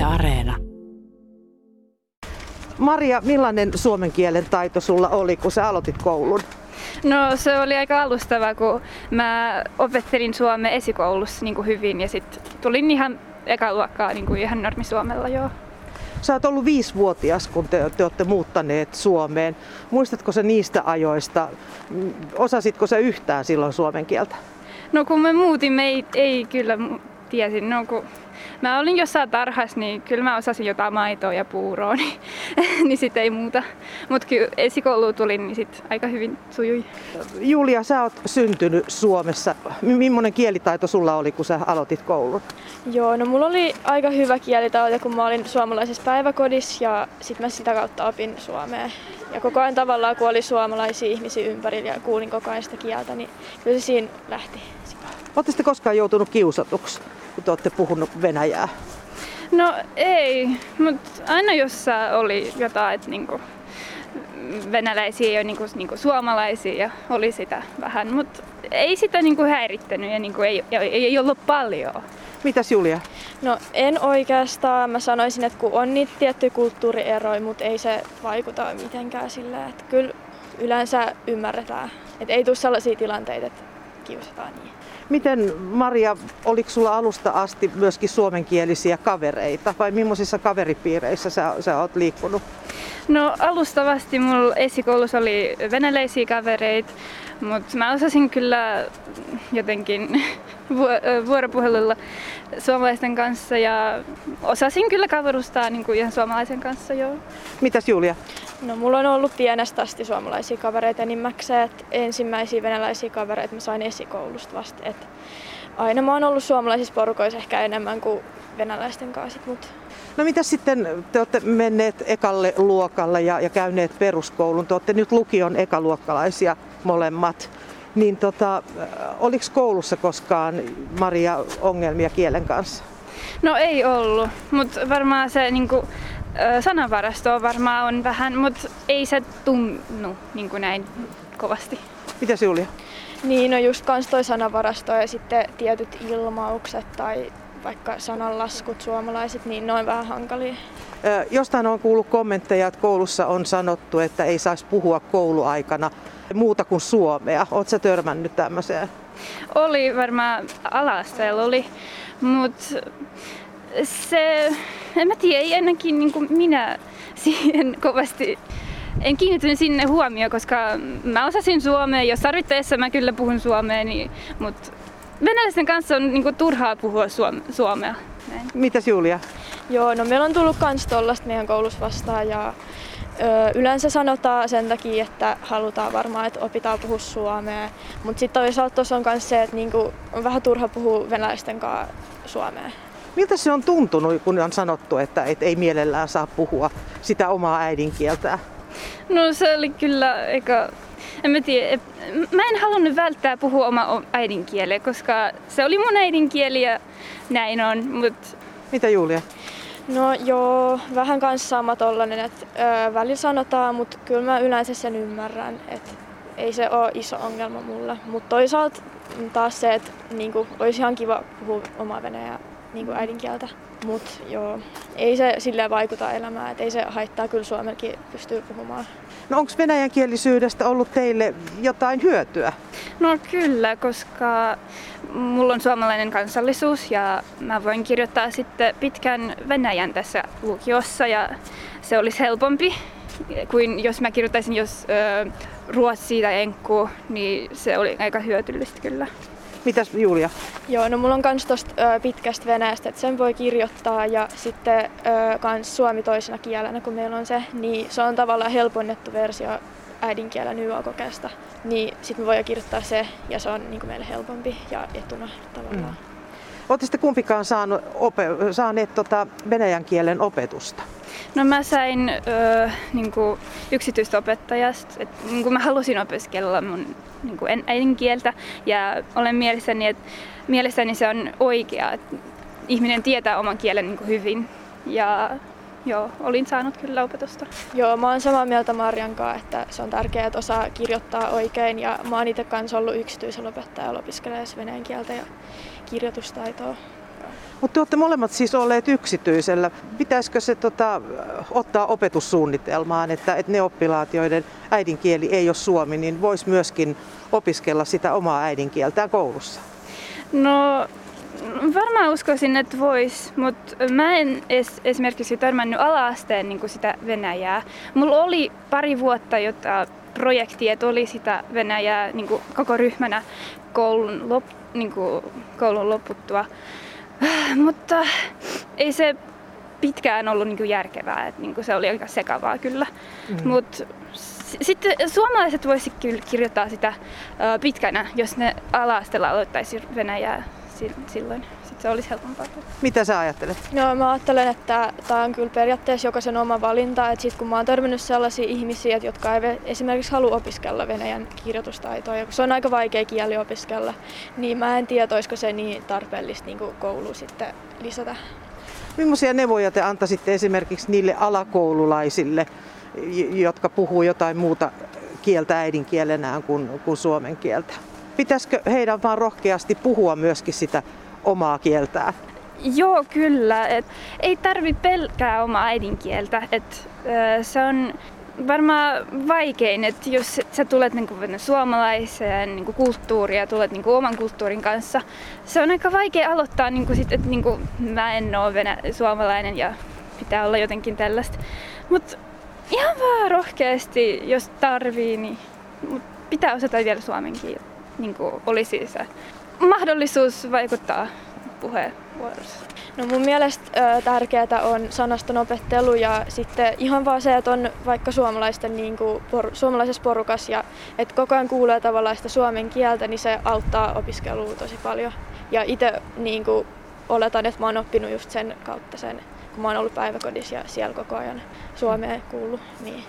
Yle Areena. Maria, millainen suomen kielen taito sulla oli, kun sä aloitit koulun? No se oli aika alustava, kun mä opettelin suomea esikoulussa niin kuin hyvin ja sitten tulin ihan ekaluokkaa niin kuin ihan normisuomella joo. Sä oot ollut viisivuotias, kun te, te olette muuttaneet Suomeen. Muistatko sä niistä ajoista? Mm, Osasitko sä yhtään silloin suomen kieltä? No kun me muutimme, ei, ei kyllä tiesin. No kun mä olin jossain tarhassa, niin kyllä mä osasin jotain maitoa ja puuroa, niin, niin sit ei muuta. Mutta kyllä esikouluun tulin, niin sit aika hyvin sujui. Julia, sä oot syntynyt Suomessa. M- Millainen kielitaito sulla oli, kun sä aloitit koulun? Joo, no mulla oli aika hyvä kielitaito, kun mä olin suomalaisessa päiväkodissa ja sitten mä sitä kautta opin suomea. Ja koko ajan tavallaan, kun oli suomalaisia ihmisiä ympärillä ja kuulin koko ajan sitä kieltä, niin kyllä se siinä lähti. Oletteko te koskaan joutunut kiusatuksi, kun te olette puhunut venäjää? No ei, mutta aina jossain oli jotain, että niinku venäläisiä ja niinku, niinku suomalaisia ja oli sitä vähän, mutta ei sitä niinku häirittänyt ja niinku ei, ei, ei ollut paljon. Mitäs Julia? No en oikeastaan. Mä sanoisin, että kun on niitä tiettyjä kulttuurieroja, mutta ei se vaikuta mitenkään sillä, että kyllä yleensä ymmärretään. Että ei tule sellaisia tilanteita, että kiusataan niin. Miten Maria, oliko sulla alusta asti myöskin suomenkielisiä kavereita vai millaisissa kaveripiireissä sä, sä oot liikkunut? No alustavasti mulla esikoulussa oli venäläisiä kavereita, mutta mä osasin kyllä jotenkin vu- vuoropuhelulla suomalaisten kanssa ja osasin kyllä kaverustaa niin kuin ihan suomalaisen kanssa joo. Mitäs Julia? No mulla on ollut pienestä asti suomalaisia kavereita enimmäkseen, että ensimmäisiä venäläisiä kavereita mä sain esikoulusta vasta. Et aina mä oon ollut suomalaisissa porukoissa ehkä enemmän kuin venäläisten kanssa, mutta No mitä sitten, te olette menneet ekalle luokalle ja, ja käyneet peruskoulun, te olette nyt lukion ekaluokkalaisia molemmat. Niin tota, äh, oliko koulussa koskaan Maria ongelmia kielen kanssa? No ei ollut, mutta varmaan se niinku, ö, sanavarasto varmaan on vähän, mutta ei se tunnu niinku näin kovasti. Mitäs Julia? niin no just kans toi sanavarasto ja sitten tietyt ilmaukset tai vaikka sananlaskut suomalaiset, niin ne on vähän hankalia. Ö, Jostain on kuullut kommentteja, että koulussa on sanottu, että ei saisi puhua kouluaikana muuta kuin suomea. Oletko törmännyt tämmöiseen? Oli varmaan ala-asteella oli, mutta se, en mä tiedä, ei ainakin niin kuin minä siihen kovasti en kiinnittänyt sinne huomioon, koska mä osasin suomea, jos tarvittaessa mä kyllä puhun suomea, niin, mutta venäläisten kanssa on niin kuin, turhaa puhua suom- suomea. Näin. Mitäs Julia? Joo, no meillä on tullut kans tollasta meidän koulussa vastaan ja ö, yleensä sanotaan sen takia, että halutaan varmaan, että opitaan puhua suomea. Mutta sitten toisaalta tuossa on myös se, että niinku, on vähän turha puhua venäläisten kanssa suomea. Miltä se on tuntunut, kun on sanottu, että et ei mielellään saa puhua sitä omaa äidinkieltään? No se oli kyllä eikä en mä tiedä, et- mä en halunnut välttää puhua oma äidinkieleä, koska se oli mun äidinkieli ja näin on, mutta Mitä Julia? No joo, vähän kanssa sama tollanen, että välillä sanotaan, mutta kyllä mä yleensä sen ymmärrän, että ei se ole iso ongelma mulle. Mutta toisaalta taas se, että niinku, olisi ihan kiva puhua omaa venäjää niinku äidinkieltä. Mutta joo, ei se silleen vaikuta elämään, että ei se haittaa, kyllä suomellakin pystyy puhumaan. No onko venäjänkielisyydestä ollut teille jotain hyötyä? no kyllä, koska mulla on suomalainen kansallisuus ja mä voin kirjoittaa sitten pitkän Venäjän tässä lukiossa ja se olisi helpompi kuin jos mä kirjoittaisin jos ö, ruotsia tai enkkuu, niin se oli aika hyödyllistä kyllä. Mitäs Julia? Joo, no mulla on kans tosta ö, pitkästä venäjästä, että sen voi kirjoittaa ja sitten ö, kans suomi toisena kielenä, kun meillä on se, niin se on tavallaan helponnettu versio äidinkielen YA-kokeesta. Niin sitten me voidaan kirjoittaa se ja se on niin meille helpompi ja etuna tavallaan. Mm. Olette sitten kumpikaan saanut ope- saaneet tota venäjän kielen opetusta? No mä sain ö, niin kuin yksityistä opettajasta, että niin mä halusin opiskella mun niin kuin äidinkieltä ja olen mielessäni, että mielestäni se on oikea, että ihminen tietää oman kielen niin kuin hyvin ja joo, olin saanut kyllä opetusta. Joo, mä oon samaa mieltä Marjan kanssa, että se on tärkeää, että osaa kirjoittaa oikein ja mä oon itse kanssa ollut yksityisellä opettajalla opiskelee venäjän kieltä ja kirjoitustaitoa. Mutta te olette molemmat siis olleet yksityisellä. Pitäisikö se tota, ottaa opetussuunnitelmaan, että, että ne oppilaat, joiden äidinkieli ei ole suomi, niin vois myöskin opiskella sitä omaa äidinkieltään koulussa? No varmaan uskoisin, että vois, mutta mä en es, esimerkiksi törmännyt ala-asteen niin sitä Venäjää. Mulla oli pari vuotta jota projekti, että oli sitä Venäjää niin koko ryhmänä koulun, lop, niin koulun loputtua. Mutta ei se pitkään ollut niin järkevää, että niin se oli aika sekavaa kyllä. Mm. Mutta sitten suomalaiset voisivat kyllä kirjoittaa sitä pitkänä, jos ne ala-asteella aloittaisi Venäjää silloin. Sitten se olisi helpompaa. Mitä sä ajattelet? No mä ajattelen, että tämä on kyllä periaatteessa jokaisen oma valinta. Että sit kun mä oon törmännyt sellaisia ihmisiä, jotka ei esimerkiksi halua opiskella venäjän kirjoitustaitoa, ja se on aika vaikea kieli opiskella, niin mä en tiedä, olisiko se niin tarpeellista niin koulu sitten lisätä. Millaisia neuvoja te antaisitte esimerkiksi niille alakoululaisille, jotka puhuu jotain muuta kieltä äidinkielenään kuin, kuin suomen kieltä? Pitäisikö heidän vaan rohkeasti puhua myöskin sitä omaa kieltään? Joo, kyllä. Et ei tarvi pelkää omaa äidinkieltä. Et, ö, se on varmaan vaikein, että jos sä tulet niinku suomalaiseen niinku kulttuuriin ja tulet niinku oman kulttuurin kanssa, se on aika vaikea aloittaa, niinku että niinku, mä en ole venä- suomalainen ja pitää olla jotenkin tällaista. Mutta ihan vaan rohkeasti, jos tarvii, niin mut pitää osata vielä suomen kieltä niin kuin olisi se mahdollisuus vaikuttaa puheenvuorossa? No mun mielestä tärkeää on sanaston opettelu ja sitten ihan vaan se, että on vaikka suomalaisten, niin kuin, por, suomalaisessa porukas ja että koko ajan kuulee tavallaan sitä suomen kieltä, niin se auttaa opiskelua tosi paljon. Ja itse niin kuin, oletan, että mä oon oppinut just sen kautta sen, kun mä oon ollut päiväkodissa ja siellä koko ajan Suomeen kuullut. Niin